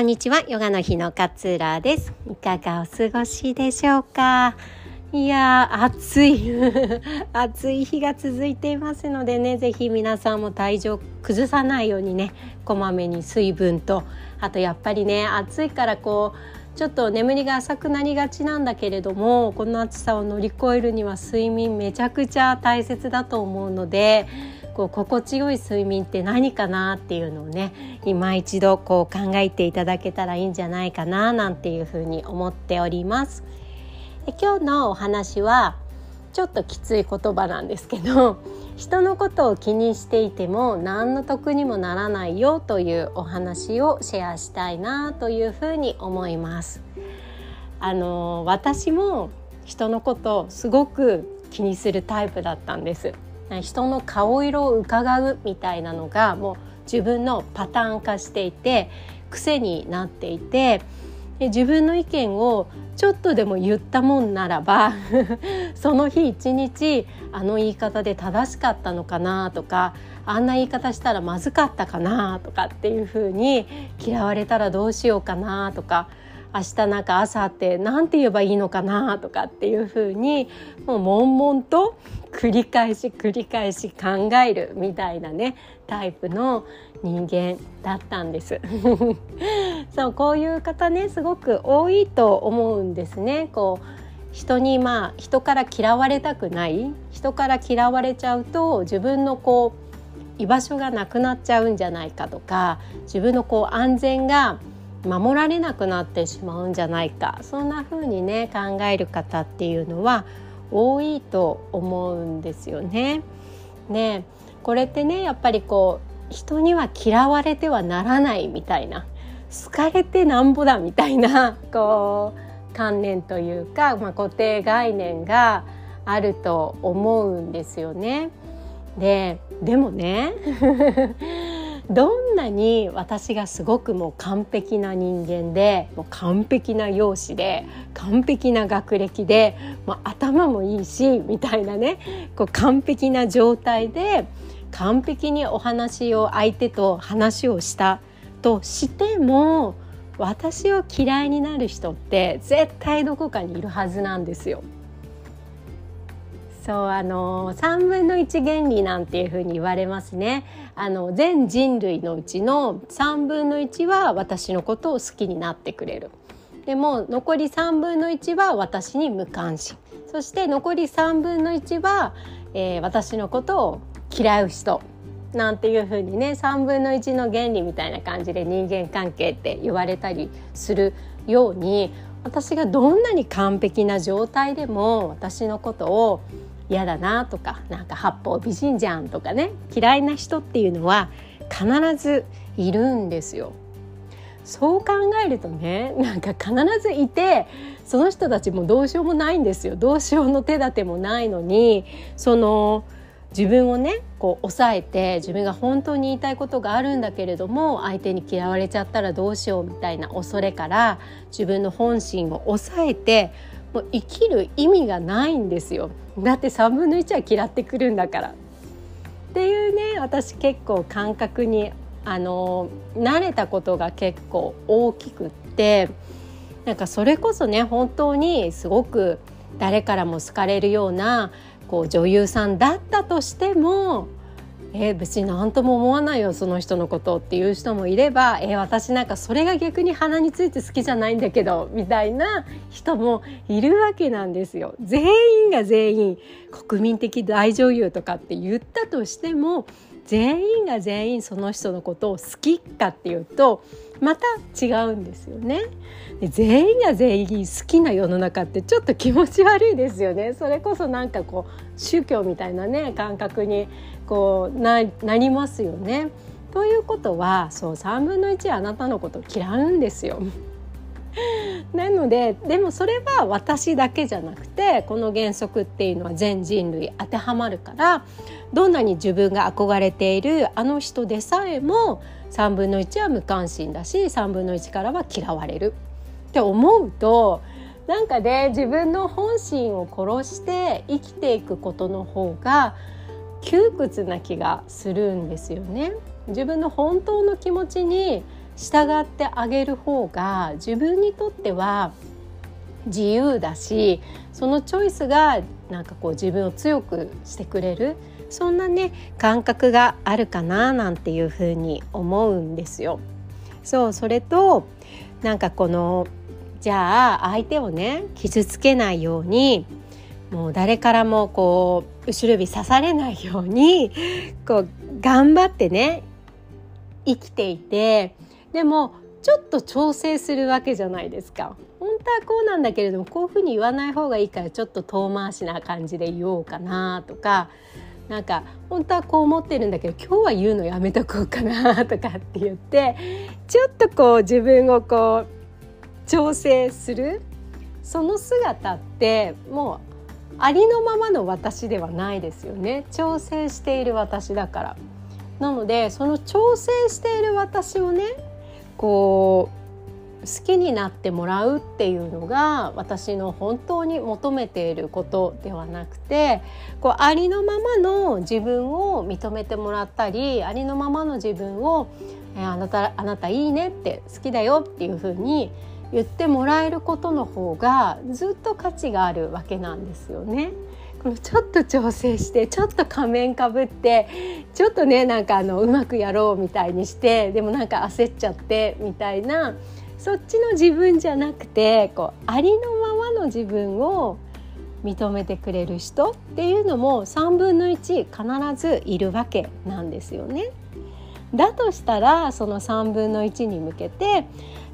こんにちは。ヨガの日の勝浦です。いかがお過ごしでしょうか？いやー、暑い。暑い日が続いていますのでね、ぜひ皆さんも体調崩さないようにね、こまめに水分と、あとやっぱりね、暑いからこう、ちょっと眠りが浅くなりがちなんだけれどもこの暑さを乗り越えるには睡眠めちゃくちゃ大切だと思うのでこう心地よい睡眠って何かなっていうのをね今一度こう考えていただけたらいいんじゃないかななんていうふうに思っております。今日のお話はちょっときつい言葉なんですけど 人のことを気にしていても何の得にもならないよというお話をシェアしたいなというふうに思います。あの私も人のことをすごく気にするタイプだったんです。人の顔色を伺うみたいなのがもう自分のパターン化していて癖になっていて自分の意見をちょっとでも言ったもんならば その日一日あの言い方で正しかったのかなとかあんな言い方したらまずかったかなとかっていうふうに嫌われたらどうしようかなとか明日なんか朝って何て言えばいいのかなとかっていうふうにもう悶々と繰り返し繰り返し考えるみたいなねタイプの人間だったんです。そうこういう方ねすごく多いと思うんですね。こう人にまあ人から嫌われたくない人から嫌われちゃうと自分のこう居場所がなくなっちゃうんじゃないかとか自分のこう安全が守られなくなってしまうんじゃないかそんな風にね考える方っていうのは多いと思うんですよね。ねこれってねやっぱりこう人には嫌われてはならないみたいな好かれてなんぼだみたいな こう観念というか、まあ、固定概念があると思うんですよね。ででもねどんなに私がすごくもう完璧な人間でもう完璧な容姿で完璧な学歴で、まあ、頭もいいしみたいなねこう完璧な状態で完璧にお話を相手と話をしたとしても私を嫌いになる人って絶対どこかにいるはずなんですよ。そうあの3分の1原理なんていうふうに言われますね。あの全人類のうちの3分の1は私のことを好きになってくれる。でも残り3分の1は私に無関心。そして残り3分の1は、えー、私のことを嫌う人。なんていうふうにね3分の1の原理みたいな感じで人間関係って言われたりするように私がどんなに完璧な状態でも私のことを嫌だなとかなんか八方美人じゃんとかね嫌いな人っていうのは必ずいるんですよ。そう考えるとねなんか必ずいてその人たちもどうしようもないんですよどうしようの手立てもないのにその自分をねこう抑えて自分が本当に言いたいことがあるんだけれども相手に嫌われちゃったらどうしようみたいな恐れから自分の本心を抑えてもう生きる意味がないんですよ。だって3分の1は嫌ってくるんだから。っていうね私結構感覚にあの慣れたことが結構大きくってなんかそれこそね本当にすごく誰からも好かれるようなこう女優さんだったとしてもえー、別に何とも思わないよその人のことっていう人もいれば、えー、私なんかそれが逆に鼻について好きじゃないんだけどみたいな人もいるわけなんですよ。全員が全員国民的大女優とかって言ったとしても全員が全員その人のことを好きかっていうとまた違うんですよね。で全員が全員好きな世の中ってちょっと気持ち悪いですよね。それこそなんかこう宗教みたいなね感覚にこうなりますよね。ということはそう3分の1あなたのこと嫌うんですよ。なのででもそれは私だけじゃなくてこの原則っていうのは全人類当てはまるからどんなに自分が憧れているあの人でさえも3分の1は無関心だし3分の1からは嫌われるって思うとなんかね自分の本心を殺して生きていくことの方が窮屈な気がするんですよね。自分の本当の気持ちに従ってあげる方が自分にとっては自由だしそのチョイスがなんかこう自分を強くしてくれるそんなね感覚があるかななんていうふうに思うんですよ。そうそれとなんかこのじゃあ相手をね傷つけないようにもう誰からもこう後ろ指刺されないように こう頑張ってね生きていてでもちょっと調整するわけじゃないですか。本当はこうなんだけれどもこういうふうに言わない方がいいからちょっと遠回しな感じで言おうかなとかなんか本当はこう思ってるんだけど今日は言うのやめとこうかなとかって言ってちょっとこう自分をこう調整するその姿ってもうありのままの私ではないですよね。調整している私だから。なのでその調整している私をねこう好きになってもらうっていうのが私の本当に求めていることではなくてこうありのままの自分を認めてもらったりありのままの自分を「えー、あなたあなたいいね」って「好きだよ」っていうふうに言ってもらえることの方がずっと価値があるわけなんですよね。このちょっと調整してちょっと仮面かぶってちょっとねなんかあのうまくやろうみたいにしてでもなんか焦っちゃってみたいなそっちの自分じゃなくてこうありのままの自分を認めてくれる人っていうのも3分の1必ずいるわけなんですよね。だとしたらその3分の1に向けて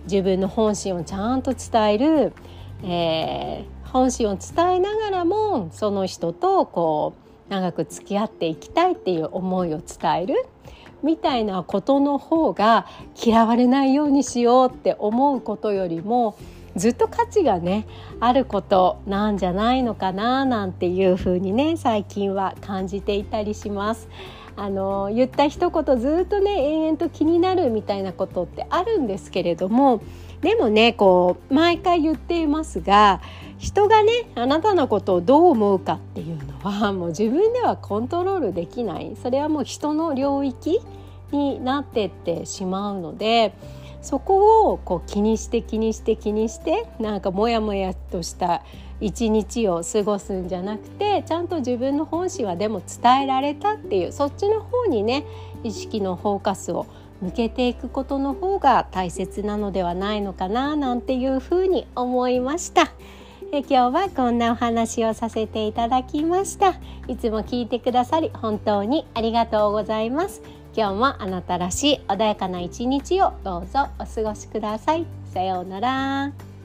自分の本心をちゃんと伝える、えー、本心を伝えながらもその人とこう長く付き合っていきたいっていう思いを伝えるみたいなことの方が嫌われないようにしようって思うことよりもずっと価値がねあることなんじゃないのかななんていうふうにね最近は感じていたりします。あの言った一言ずっとね延々と気になるみたいなことってあるんですけれどもでもねこう毎回言っていますが人がねあなたのことをどう思うかっていうのはもう自分ではコントロールできない。それはもう人の領域になってってしまうのでそこをこう気にして気にして気にしてなんかモヤモヤとした一日を過ごすんじゃなくてちゃんと自分の本心はでも伝えられたっていうそっちの方にね意識のフォーカスを向けていくことの方が大切なのではないのかななんていうふうに思いました。え今日はこんなお話をさせていただきましたいつも聞いてくださり本当にありがとうございます今日もあなたらしい穏やかな一日をどうぞお過ごしください。さようなら。